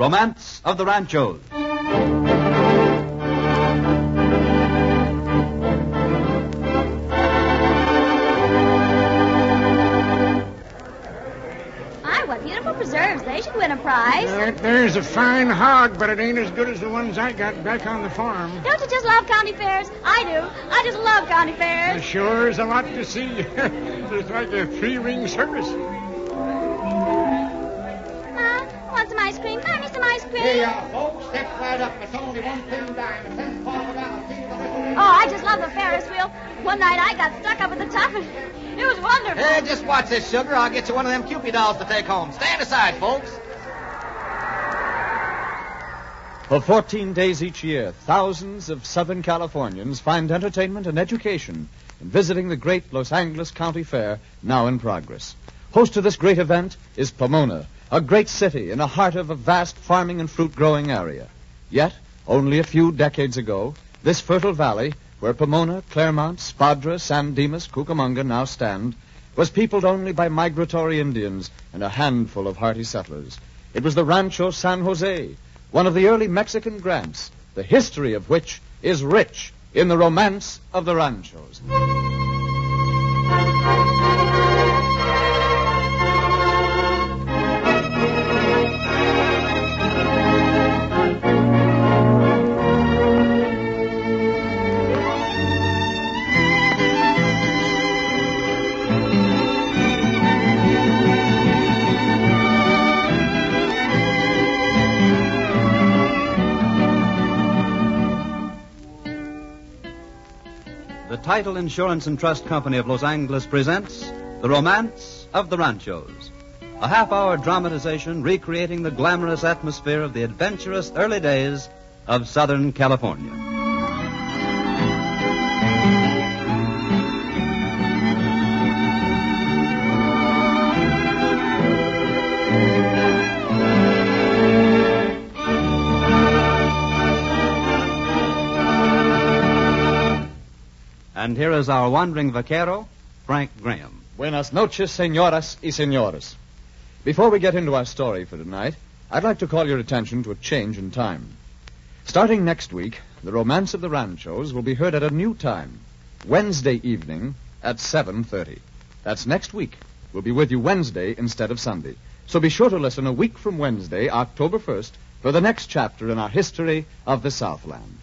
Romance of the Ranchos. My, what beautiful preserves. They should win a prize. There- there's a fine hog, but it ain't as good as the ones I got back on the farm. Don't you just love county fairs? I do. I just love county fairs. There fairs. sure is a lot to see. it's like a three-ring circus. Ma, cream? Buy me some ice cream. Hey, uh, folks, step right up. It's only one thin dime. A ten quarter dollar. See the little... Oh, I just love the Ferris wheel. One night I got stuck up at the top and it was wonderful. Hey, just watch this, sugar. I'll get you one of them Cupid dolls to take home. Stand aside, folks. For 14 days each year, thousands of Southern Californians find entertainment and education in visiting the great Los Angeles County Fair, now in progress. Host of this great event is Pomona, a great city in the heart of a vast farming and fruit growing area. Yet, only a few decades ago, this fertile valley, where Pomona, Claremont, Spadra, San Dimas, Cucamonga now stand, was peopled only by migratory Indians and a handful of hardy settlers. It was the Rancho San Jose, one of the early Mexican grants, the history of which is rich in the romance of the ranchos. Title Insurance and Trust Company of Los Angeles presents The Romance of the Ranchos, a half hour dramatization recreating the glamorous atmosphere of the adventurous early days of Southern California. And here is our wandering vaquero, Frank Graham. Buenas noches, señoras y señores. Before we get into our story for tonight, I'd like to call your attention to a change in time. Starting next week, the Romance of the Ranchos will be heard at a new time, Wednesday evening at 7.30. That's next week. We'll be with you Wednesday instead of Sunday. So be sure to listen a week from Wednesday, October 1st, for the next chapter in our history of the Southland.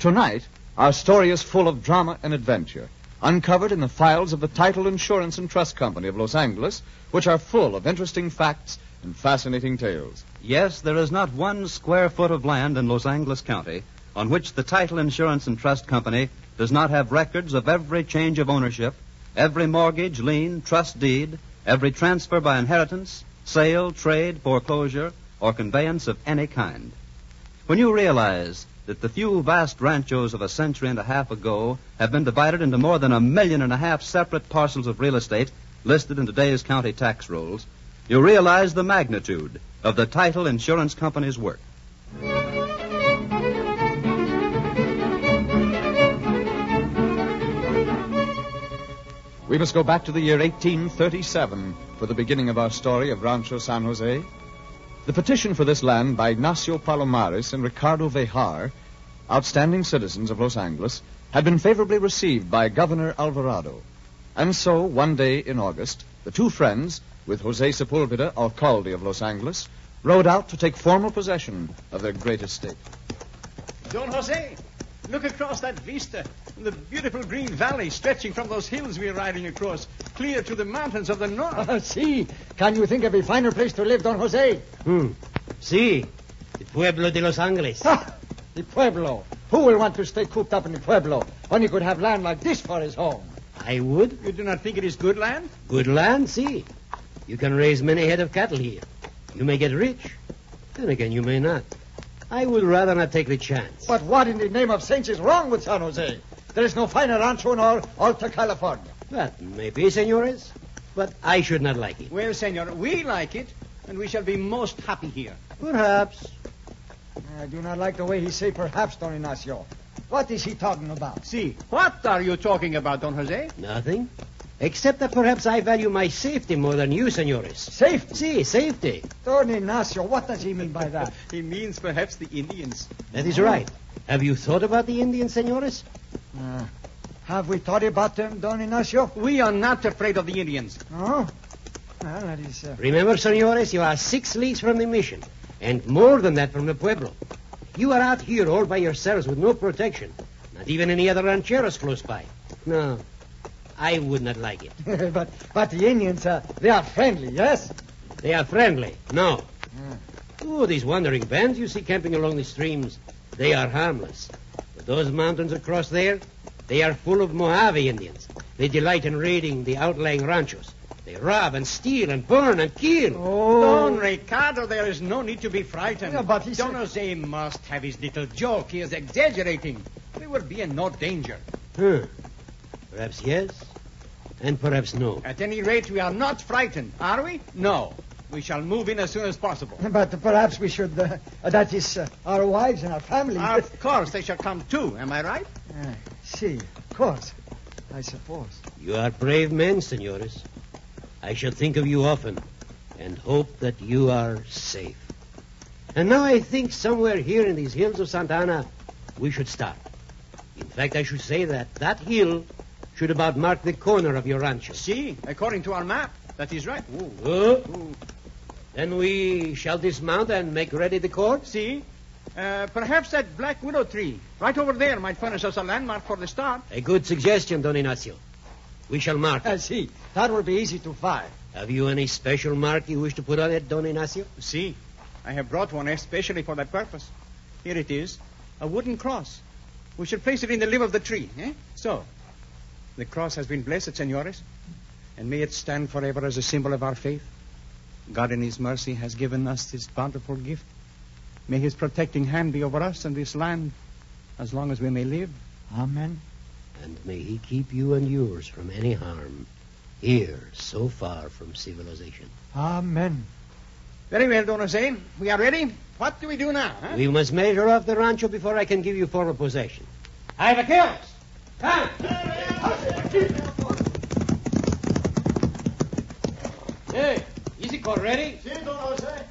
Tonight, our story is full of drama and adventure, uncovered in the files of the Title Insurance and Trust Company of Los Angeles, which are full of interesting facts and fascinating tales. Yes, there is not one square foot of land in Los Angeles County on which the Title Insurance and Trust Company does not have records of every change of ownership, every mortgage, lien, trust deed, every transfer by inheritance, sale, trade, foreclosure, or conveyance of any kind. When you realize that the few vast ranchos of a century and a half ago have been divided into more than a million and a half separate parcels of real estate listed in today's county tax rolls, you realize the magnitude of the title insurance company's work. We must go back to the year 1837 for the beginning of our story of Rancho San Jose. The petition for this land by Ignacio Palomares and Ricardo Vejar, outstanding citizens of Los Angeles, had been favorably received by Governor Alvarado. And so, one day in August, the two friends, with Jose Sepulveda, alcalde of Los Angeles, rode out to take formal possession of their great estate. Don Jose, look across that vista. In the beautiful green valley stretching from those hills we're riding across, clear to the mountains of the north. Oh, see, can you think of a finer place to live, Don Jose? Hmm. See, the Pueblo de Los Angeles. Ha! The Pueblo. Who will want to stay cooped up in the Pueblo when he could have land like this for his home? I would. You do not think it is good land? Good land, see. You can raise many head of cattle here. You may get rich. Then again, you may not. I would rather not take the chance. But what in the name of saints is wrong with San Jose? There is no finer rancho in all Alta California. That may be, senores, but I should not like it. Well, senor, we like it, and we shall be most happy here. Perhaps. I do not like the way he say perhaps, Don Ignacio. What is he talking about? See, what are you talking about, Don Jose? Nothing. Except that perhaps I value my safety more than you, senores. Safety? Si, safety. Don Ignacio, what does he mean by that? He means perhaps the Indians. That is right. Have you thought about the Indians, senores? Uh, have we thought about them, Don Ignacio? We are not afraid of the Indians. Oh? Well, that is... Uh... Remember, senores, you are six leagues from the mission, and more than that from the pueblo. You are out here all by yourselves with no protection. Not even any other rancheros close by. No, I would not like it. but but the Indians, uh, they are friendly, yes? They are friendly. No. Oh, these wandering bands you see camping along the streams, they are harmless. But those mountains across there, they are full of Mojave Indians. They delight in raiding the outlying ranchos. They rob and steal and burn and kill. Oh. Don Ricardo, there is no need to be frightened. Yeah, but he Don Jose must have his little joke. He is exaggerating. We will be in no danger. Huh. Perhaps yes, and perhaps no. At any rate, we are not frightened, are we? No. We shall move in as soon as possible. But perhaps we should... Uh, that is, uh, our wives and our families. Of course, they shall come too. Am I right? Uh, see, of course. I suppose. You are brave men, senores. I shall think of you often and hope that you are safe. And now I think somewhere here in these hills of Santa Ana, we should stop. In fact, I should say that that hill should about mark the corner of your rancho. See, according to our map, that is right. Oh. Then we shall dismount and make ready the court. See? Uh, perhaps that black willow tree right over there might furnish us a landmark for the start. A good suggestion, Don Ignacio. We shall mark. I it. see. That will be easy to find. Have you any special mark you wish to put on it, Don Ignacio? See, I have brought one especially for that purpose. Here it is, a wooden cross. We should place it in the limb of the tree, eh? So, the cross has been blessed, senores, and may it stand forever as a symbol of our faith. God in His mercy has given us this bountiful gift. May His protecting hand be over us and this land as long as we may live. Amen. And may he keep you and yours from any harm here, so far from civilization. Amen. Very well, Don Jose. We are ready. What do we do now? Huh? We must measure off the rancho before I can give you formal possession. I have a Come! Hey, easy core ready?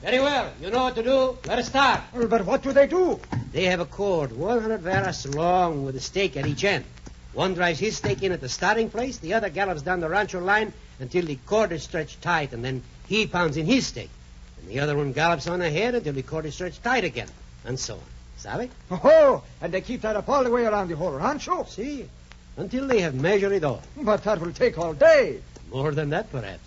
Very well. You know what to do. Let us start. Well, but what do they do? They have a cord 100 varas long with a stake at each end. One drives his stake in at the starting place, the other gallops down the rancho line until the cord is stretched tight, and then he pounds in his stake. And the other one gallops on ahead until the cord is stretched tight again, and so on. Sabe? Oh, oh and they keep that up all the way around the whole rancho. See? Until they have measured it all. But that will take all day. More than that, perhaps.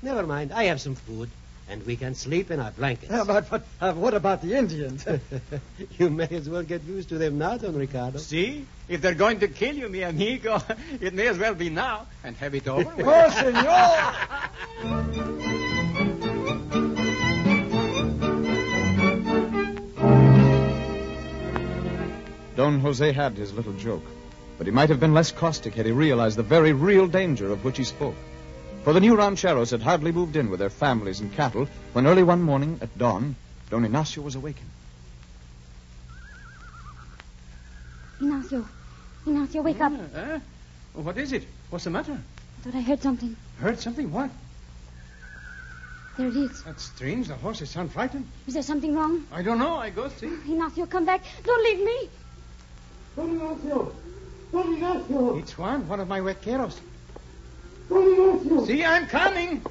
Never mind. I have some food, and we can sleep in our blankets. Uh, but but uh, what about the Indians? you may as well get used to them now, Don Ricardo. See? If they're going to kill you, mi amigo, it may as well be now and have it over with. oh, senor! Don Jose had his little joke, but he might have been less caustic had he realized the very real danger of which he spoke. For the new rancheros had hardly moved in with their families and cattle when early one morning at dawn, Don Ignacio was awakened. Ignacio. Ignacio, wake up. Huh? What is it? What's the matter? I thought I heard something. Heard something? What? There it is. That's strange. The horses sound frightened. Is there something wrong? I don't know. I go see. Ignacio, come back. Don't leave me. It's Juan, one of my vaqueros. See, I'm coming.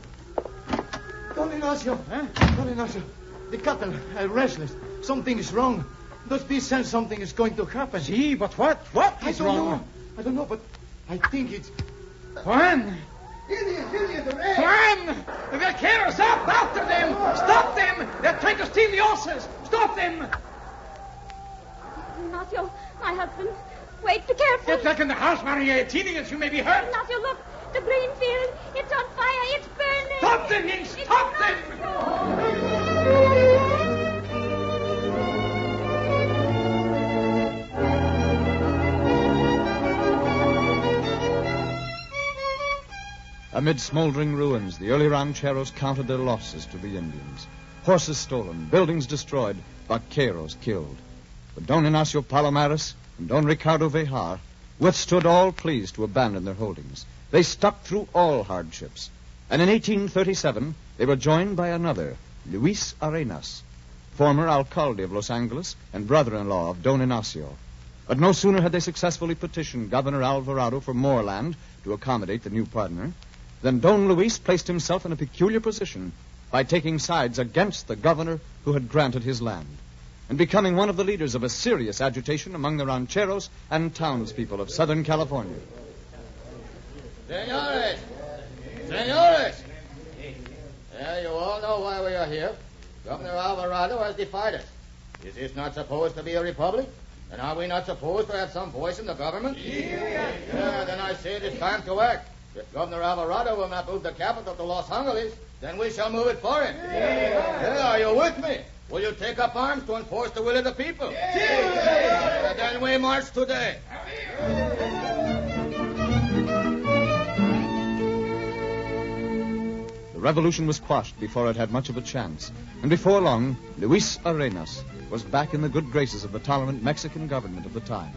Don Ignacio. Huh? Don Ignacio. The cattle are restless. Something is wrong. Those beasts sense something is going to happen. See, but what? What I is don't wrong? know. I don't know, but I think it's... Juan! Indians, Indians, hey! Juan! The vaqueros up! After them! Stop them! They're trying to steal the horses! Stop them! Ignacio, my husband. Wait, be careful. Get back in the house, Maria. Indians, you may be hurt. Ignacio, look. The green field. It's on fire. It's burning. Stop them, Nin! Stop them! Amid smoldering ruins, the early rancheros counted their losses to the Indians. Horses stolen, buildings destroyed, vaqueros killed. But Don Ignacio Palomares and Don Ricardo Vejar withstood all pleas to abandon their holdings. They stuck through all hardships. And in 1837, they were joined by another, Luis Arenas, former alcalde of Los Angeles and brother-in-law of Don Ignacio. But no sooner had they successfully petitioned Governor Alvarado for more land to accommodate the new partner than Don Luis placed himself in a peculiar position by taking sides against the governor who had granted his land and becoming one of the leaders of a serious agitation among the rancheros and townspeople of Southern California. Senores! Senores! Yeah, you all know why we are here. Governor Alvarado has defied us. Is this not supposed to be a republic? And are we not supposed to have some voice in the government? Yeah, then I say it is time to act. If Governor Alvarado will not move the capital to Los Angeles, then we shall move it for him. Yeah, are you with me? Will you take up arms to enforce the will of the people? Yeah, then we march today. The revolution was quashed before it had much of a chance, and before long, Luis Arenas was back in the good graces of the tolerant Mexican government of the time.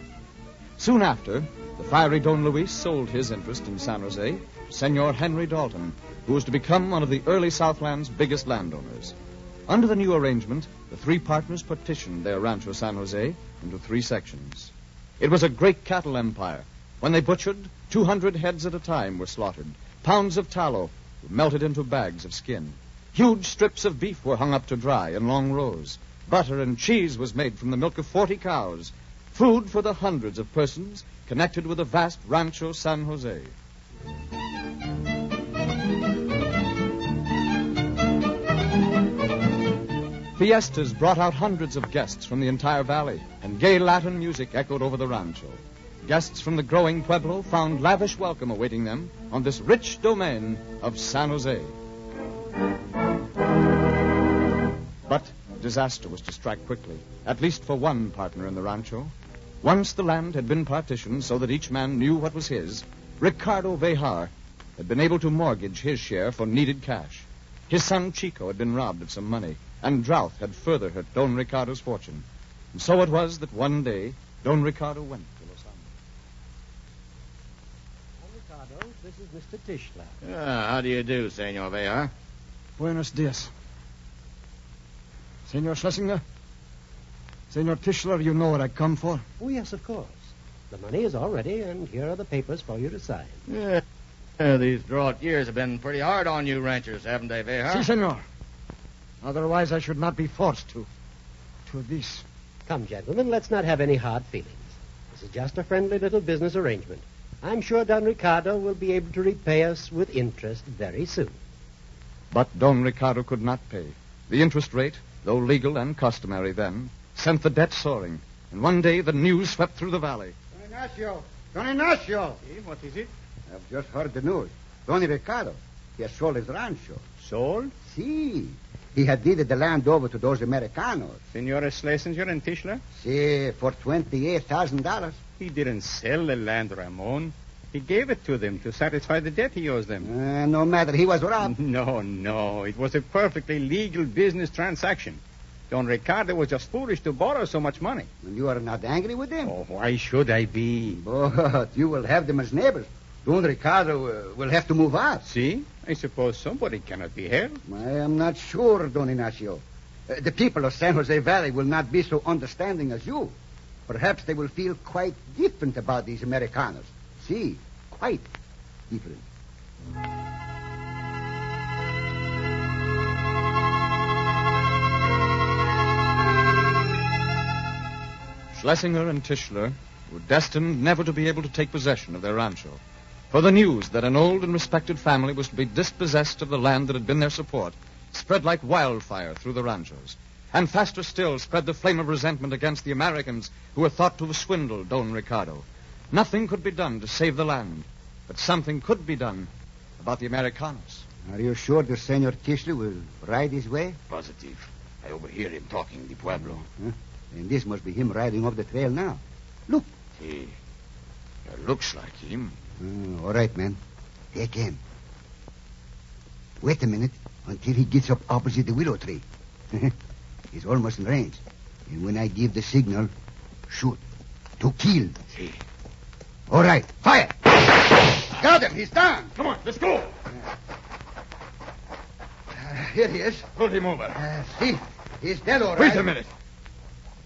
Soon after, the fiery Don Luis sold his interest in San Jose to Senor Henry Dalton, who was to become one of the early Southland's biggest landowners. Under the new arrangement, the three partners partitioned their Rancho San Jose into three sections. It was a great cattle empire. When they butchered, 200 heads at a time were slaughtered. Pounds of tallow were melted into bags of skin. Huge strips of beef were hung up to dry in long rows. Butter and cheese was made from the milk of 40 cows. Food for the hundreds of persons connected with the vast Rancho San Jose. Fiestas brought out hundreds of guests from the entire valley, and gay Latin music echoed over the rancho. Guests from the growing Pueblo found lavish welcome awaiting them on this rich domain of San Jose. But disaster was to strike quickly, at least for one partner in the rancho. Once the land had been partitioned so that each man knew what was his, Ricardo Vejar had been able to mortgage his share for needed cash. His son Chico had been robbed of some money, and drought had further hurt Don Ricardo's fortune. And so it was that one day Don Ricardo went to Los Angeles. Don Ricardo, this is Mr. Tischler. Yeah, how do you do, Senor Vejar? Buenos dias. Senor Schlesinger? Senor Tischler, you know what I come for? Oh, yes, of course. The money is all ready, and here are the papers for you to sign. Yeah. Yeah, these drought years have been pretty hard on you ranchers, haven't they, Vejar? Si, senor. Otherwise, I should not be forced to. to this. Come, gentlemen, let's not have any hard feelings. This is just a friendly little business arrangement. I'm sure Don Ricardo will be able to repay us with interest very soon. But Don Ricardo could not pay. The interest rate, though legal and customary then, sent the debt soaring. And one day the news swept through the valley. Don Ignacio! Don Ignacio! See, what is it? I've just heard the news. Don Ricardo, he has sold his rancho. Sold? See, he had deeded the land over to those Americanos. Senores Schlesinger and Tischler? See, for $28,000. He didn't sell the land, Ramon. He gave it to them to satisfy the debt he owes them. Uh, no matter, he was robbed. No, no. It was a perfectly legal business transaction. Don Ricardo was just foolish to borrow so much money. And you are not angry with him? Oh, why should I be? But you will have them as neighbors. Don Ricardo uh, will have to move out. See? I suppose somebody cannot be here. I am not sure, Don Ignacio. Uh, the people of San Jose Valley will not be so understanding as you. Perhaps they will feel quite different about these Americanos. See, quite different. Schlesinger and Tischler were destined never to be able to take possession of their rancho. For the news that an old and respected family was to be dispossessed of the land that had been their support spread like wildfire through the ranchos. And faster still spread the flame of resentment against the Americans who were thought to have swindled Don Ricardo. Nothing could be done to save the land, but something could be done about the Americanos. Are you sure the Senor Tischler will ride his way? Positive. I overhear him talking in the Pueblo. Huh? And this must be him riding off the trail now. Look. See, it looks like him. Uh, all right, man. Take aim. Wait a minute until he gets up opposite the willow tree. He's almost in range. And when I give the signal, shoot. To kill. See. All right. Fire! Got him. He's down. Come on, let's go. Uh, here he is. Pull him over. Uh, see, he's dead all right. Wait a minute.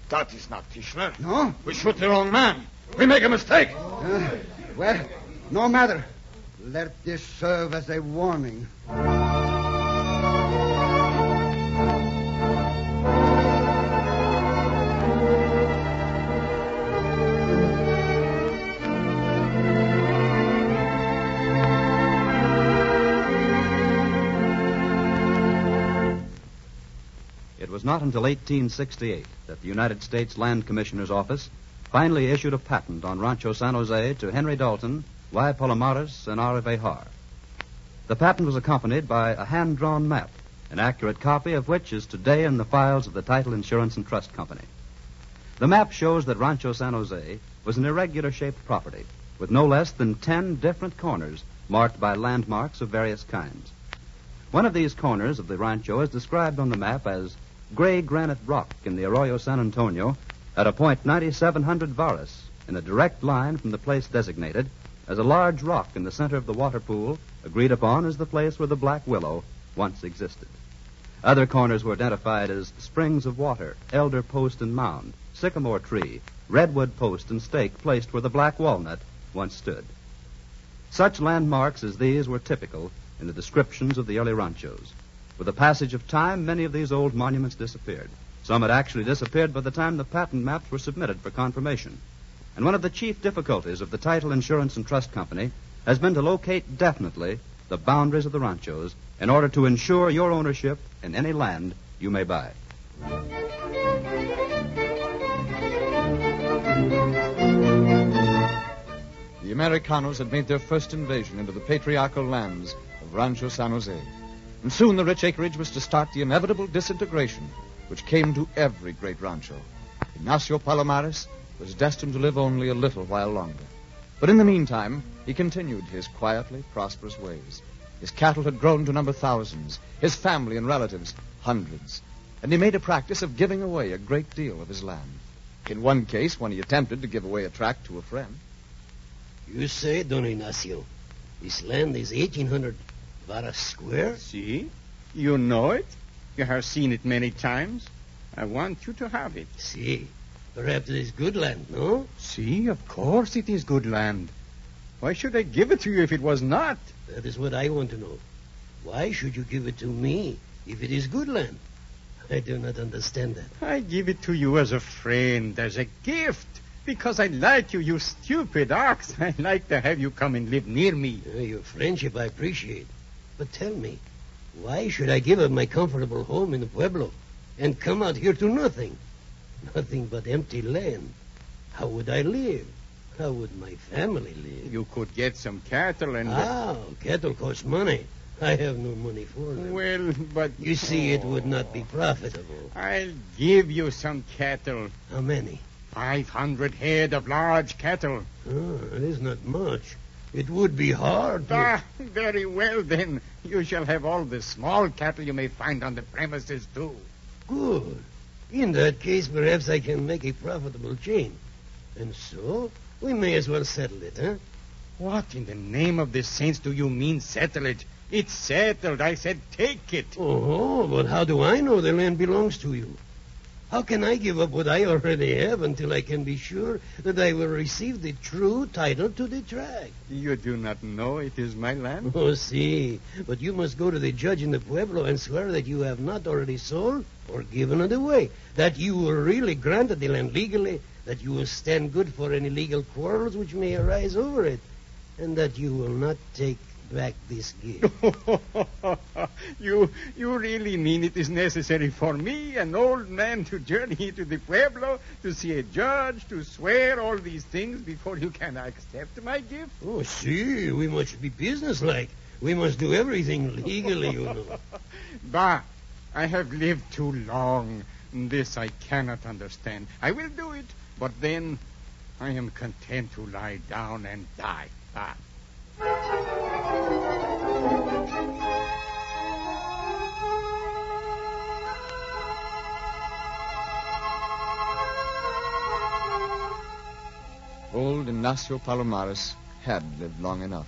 That is not Tischler. No? We shoot the wrong man. We make a mistake. Uh, well, no matter. Let this serve as a warning. It was not until 1868 that the United States Land Commissioner's Office finally issued a patent on Rancho San Jose to Henry Dalton, Y. Palomares, and R. Vejar. The patent was accompanied by a hand drawn map, an accurate copy of which is today in the files of the Title Insurance and Trust Company. The map shows that Rancho San Jose was an irregular shaped property with no less than ten different corners marked by landmarks of various kinds. One of these corners of the rancho is described on the map as gray granite rock in the Arroyo San Antonio at a point 9700 varas in a direct line from the place designated as a large rock in the center of the water pool agreed upon as the place where the black willow once existed. Other corners were identified as springs of water, elder post and mound, sycamore tree, redwood post and stake placed where the black walnut once stood. Such landmarks as these were typical in the descriptions of the early ranchos. With the passage of time, many of these old monuments disappeared. Some had actually disappeared by the time the patent maps were submitted for confirmation. And one of the chief difficulties of the Title Insurance and Trust Company has been to locate definitely the boundaries of the ranchos in order to ensure your ownership in any land you may buy. The Americanos had made their first invasion into the patriarchal lands of Rancho San Jose. And soon the rich acreage was to start the inevitable disintegration which came to every great rancho. Ignacio Palomares was destined to live only a little while longer. But in the meantime, he continued his quietly prosperous ways. His cattle had grown to number thousands, his family and relatives hundreds, and he made a practice of giving away a great deal of his land. In one case, when he attempted to give away a tract to a friend, You say, Don Ignacio, this land is 1,800 varas square? See? You know it. You have seen it many times. I want you to have it. See, perhaps it is good land, no? See, of course it is good land. Why should I give it to you if it was not? That is what I want to know. Why should you give it to me if it is good land? I do not understand that. I give it to you as a friend, as a gift. Because I like you, you stupid ox. I like to have you come and live near me. Uh, your friendship I appreciate. But tell me, why should I give up my comfortable home in the Pueblo and come out here to nothing? Nothing but empty land. How would I live? How would my family live? You could get some cattle and. Ah, cattle cost money. I have no money for them. Well, but. You see, it would not be profitable. I'll give you some cattle. How many? Five hundred head of large cattle. Ah, it is not much. It would be hard. To... Ah, very well then. You shall have all the small cattle you may find on the premises, too. Good. In that case, perhaps I can make a profitable chain. And so, we may as well settle it, huh? What in the name of the saints do you mean settle it? It's settled. I said take it. Oh, but how do I know the land belongs to you? How can I give up what I already have until I can be sure that I will receive the true title to the tract? You do not know it is my land? Oh, see. But you must go to the judge in the Pueblo and swear that you have not already sold or given it away, that you were really granted the land legally, that you will stand good for any legal quarrels which may arise over it, and that you will not take back this gift. you you really mean it is necessary for me, an old man, to journey to the Pueblo to see a judge, to swear all these things before you can accept my gift? Oh, see, we must be businesslike. We must do everything legally, you know. bah, I have lived too long. This I cannot understand. I will do it, but then I am content to lie down and die. Ah. Old Ignacio Palomares had lived long enough.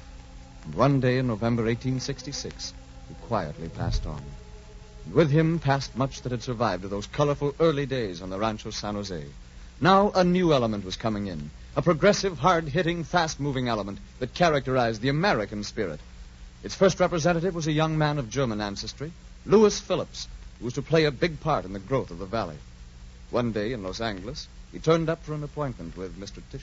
And one day in November 1866, he quietly passed on. And with him passed much that had survived of those colorful early days on the Rancho San Jose. Now a new element was coming in, a progressive, hard-hitting, fast-moving element that characterized the American spirit. Its first representative was a young man of German ancestry, Louis Phillips, who was to play a big part in the growth of the valley. One day in Los Angeles, he turned up for an appointment with Mr. Tischler.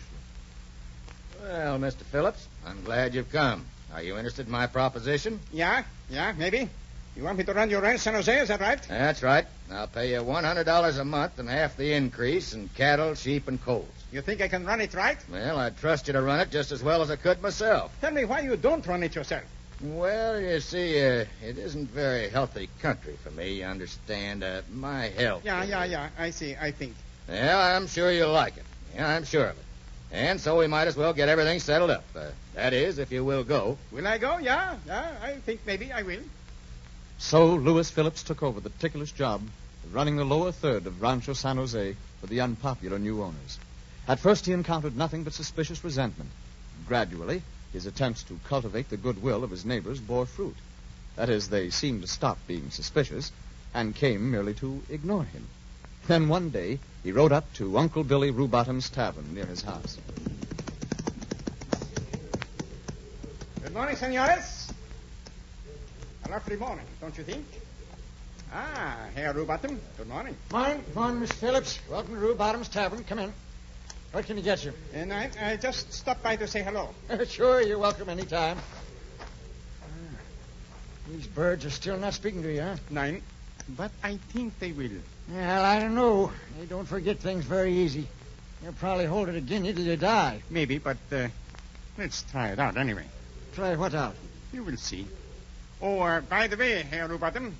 Well, Mr. Phillips, I'm glad you've come. Are you interested in my proposition? Yeah, yeah, maybe. You want me to run your ranch, San Jose? Is that right? That's right. I'll pay you $100 a month and half the increase in cattle, sheep, and coals. You think I can run it right? Well, I'd trust you to run it just as well as I could myself. Tell me why you don't run it yourself. Well, you see, uh, it isn't very healthy country for me, you understand. Uh, my health. Yeah, yeah, yeah. I see. I think. Well, I'm sure you'll like it. Yeah, I'm sure of it. And so we might as well get everything settled up. Uh, that is, if you will go. Will I go? Yeah, yeah. I think maybe I will. So Louis Phillips took over the ticklish job of running the lower third of Rancho San Jose for the unpopular new owners. At first, he encountered nothing but suspicious resentment. Gradually, his attempts to cultivate the goodwill of his neighbors bore fruit. That is, they seemed to stop being suspicious and came merely to ignore him. Then one day, he rode up to Uncle Billy Rubottom's tavern near his house. Good morning, senores. A lovely morning, don't you think? Ah, Herr Rubottom. Good morning. Morning, morning, Miss Phillips. Welcome to Rubottom's Tavern. Come in. What can you get you? And I, I just stopped by to say hello. sure, you're welcome any time. These birds are still not speaking to you, huh? Nine. But I think they will. Well, I don't know. They don't forget things very easy. They'll probably hold it again till you die. Maybe, but uh, let's try it out anyway. Try what out? You will see. Oh, uh, by the way, Herr Rubottom,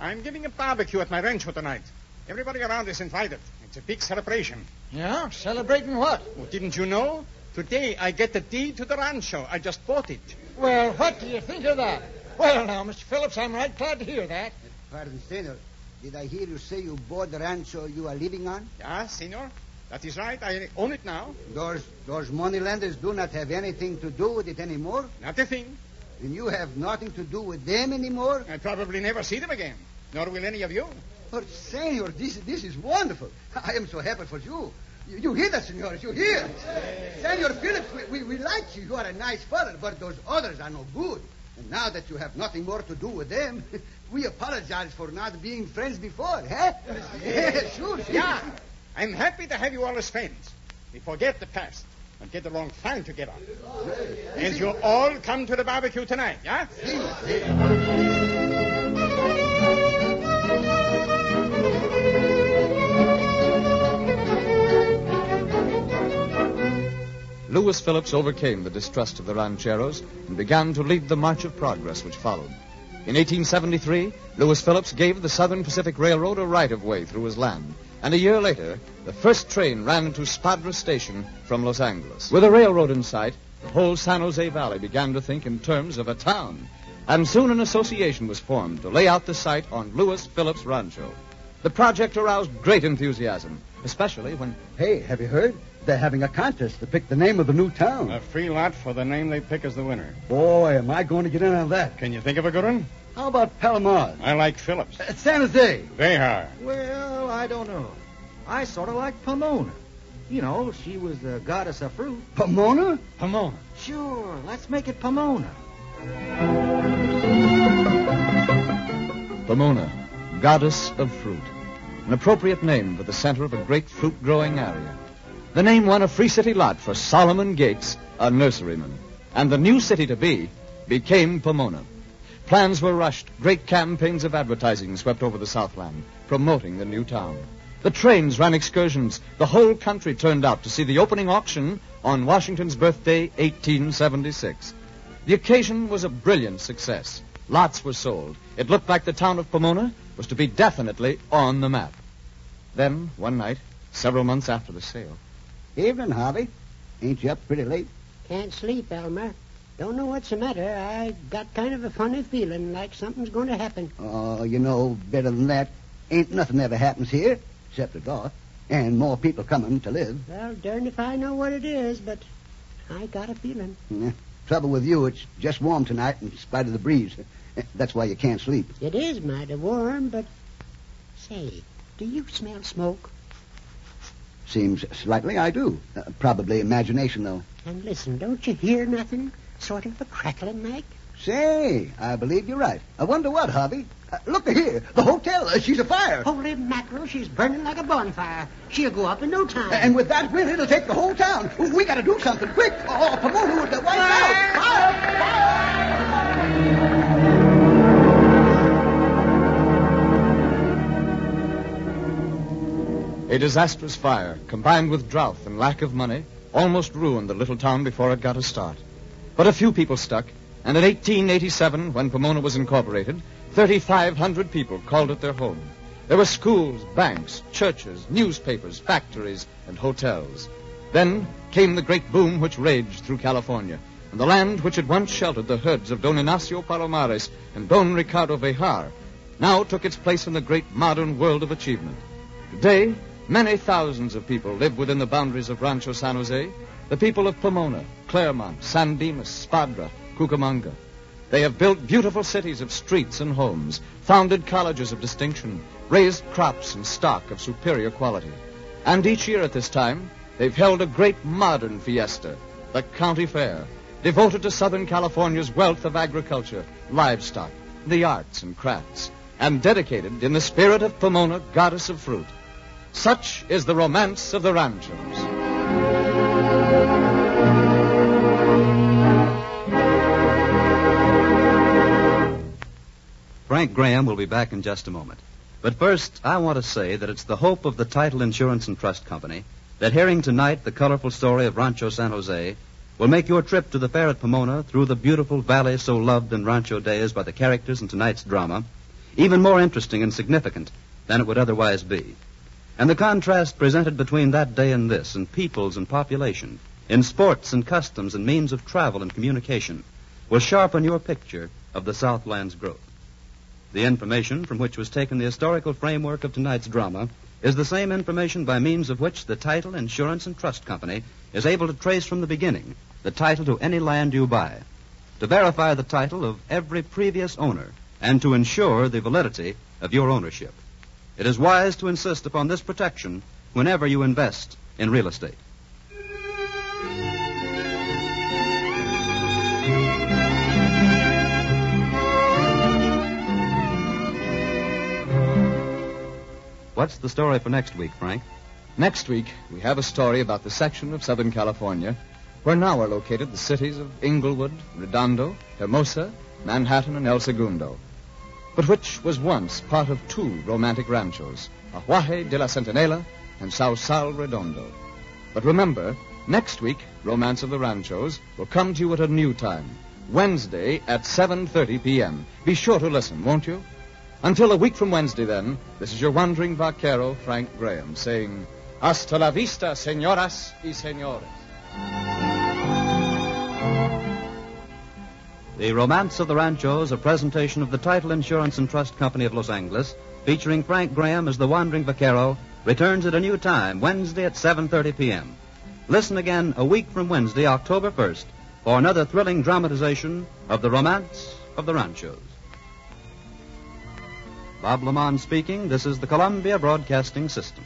I'm giving a barbecue at my ranch for tonight. Everybody around is invited. It's a big celebration. Yeah? Celebrating what? Oh, didn't you know? Today I get the deed to the rancho. I just bought it. Well, what do you think of that? Well, now, Mr. Phillips, I'm right glad to hear that. Pardon, senor. Did I hear you say you bought the rancho you are living on? Yeah, senor. That is right. I own it now. Those those moneylenders do not have anything to do with it anymore? Not a thing. And you have nothing to do with them anymore? I probably never see them again. Nor will any of you. But, senor, this, this is wonderful. I am so happy for you. You, you hear that, senores? You hear? Senor Phillips, we, we, we like you. You are a nice fellow, but those others are no good. And now that you have nothing more to do with them, we apologize for not being friends before, eh? huh? yeah, sure, sure. Yeah. I'm happy to have you all as friends. We forget the past and get along fine together. And you all come to the barbecue tonight, yeah? Louis Phillips overcame the distrust of the rancheros and began to lead the march of progress which followed. In 1873, Louis Phillips gave the Southern Pacific Railroad a right of way through his land, and a year later, the first train ran into Spadra Station from Los Angeles. With a railroad in sight, the whole San Jose Valley began to think in terms of a town, and soon an association was formed to lay out the site on Louis Phillips Rancho. The project aroused great enthusiasm, especially when Hey, have you heard? They're having a contest to pick the name of the new town. A free lot for the name they pick as the winner. Boy, am I going to get in on that. Can you think of a good one? How about Palomar? I like Phillips. Uh, San Jose. They are. Well, I don't know. I sort of like Pomona. You know, she was the goddess of fruit. Pomona? Pomona. Sure, let's make it Pomona. Pomona, goddess of fruit, an appropriate name for the center of a great fruit growing area. The name won a free city lot for Solomon Gates, a nurseryman, and the new city to be became Pomona. Plans were rushed. Great campaigns of advertising swept over the Southland, promoting the new town. The trains ran excursions. The whole country turned out to see the opening auction on Washington's birthday, 1876. The occasion was a brilliant success. Lots were sold. It looked like the town of Pomona was to be definitely on the map. Then, one night, several months after the sale, Evening, Harvey. Ain't you up pretty late? Can't sleep, Elmer. Don't know what's the matter. I got kind of a funny feeling like something's going to happen. Oh, you know better than that. Ain't nothing ever happens here, except a dog. And more people coming to live. Well, darn if I know what it is, but I got a feeling. Yeah. Trouble with you, it's just warm tonight in spite of the breeze. That's why you can't sleep. It is mighty warm, but say, do you smell smoke? Seems slightly I do. Uh, probably imagination, though. And listen, don't you hear nothing? Sort of a crackling like? Say, I believe you're right. I wonder what, Harvey. Uh, look here, the hotel. Uh, she's afire. Holy mackerel, she's burning like a bonfire. She'll go up in no time. And with that wind, it'll take the whole town. We got to do something quick. Oh, Pomona will get wiped out. Fire! A disastrous fire, combined with drought and lack of money, almost ruined the little town before it got a start. But a few people stuck, and in 1887, when Pomona was incorporated, 3,500 people called it their home. There were schools, banks, churches, newspapers, factories, and hotels. Then came the great boom which raged through California, and the land which had once sheltered the herds of Don Ignacio Palomares and Don Ricardo Vejar now took its place in the great modern world of achievement. Today, many thousands of people live within the boundaries of Rancho San Jose, the people of Pomona, Claremont, San Dimas, Spadra, Cucamonga. They have built beautiful cities of streets and homes, founded colleges of distinction, raised crops and stock of superior quality. And each year at this time, they've held a great modern fiesta, the County Fair, devoted to Southern California's wealth of agriculture, livestock, the arts and crafts, and dedicated in the spirit of Pomona, goddess of fruit. Such is the romance of the ranchos. Frank Graham will be back in just a moment. But first, I want to say that it's the hope of the Title Insurance and Trust Company that hearing tonight the colorful story of Rancho San Jose will make your trip to the fair at Pomona through the beautiful valley so loved in Rancho days by the characters in tonight's drama even more interesting and significant than it would otherwise be. And the contrast presented between that day and this, in peoples and population, in sports and customs and means of travel and communication, will sharpen your picture of the Southland's growth. The information from which was taken the historical framework of tonight's drama is the same information by means of which the Title Insurance and Trust Company is able to trace from the beginning the title to any land you buy, to verify the title of every previous owner, and to ensure the validity of your ownership. It is wise to insist upon this protection whenever you invest in real estate. What's the story for next week, Frank? Next week, we have a story about the section of Southern California where now are located the cities of Inglewood, Redondo, Hermosa, Manhattan, and El Segundo, but which was once part of two romantic ranchos, Aguaje de la Centinela and Sausal Redondo. But remember, next week, Romance of the Ranchos will come to you at a new time, Wednesday at 7.30 p.m. Be sure to listen, won't you? Until a week from Wednesday, then, this is your wandering vaquero, Frank Graham, saying, Hasta la vista, señoras y señores. The Romance of the Ranchos, a presentation of the Title Insurance and Trust Company of Los Angeles, featuring Frank Graham as the wandering vaquero, returns at a new time, Wednesday at 7.30 p.m. Listen again a week from Wednesday, October 1st, for another thrilling dramatization of the Romance of the Ranchos. Bob Lamont speaking. This is the Columbia Broadcasting System.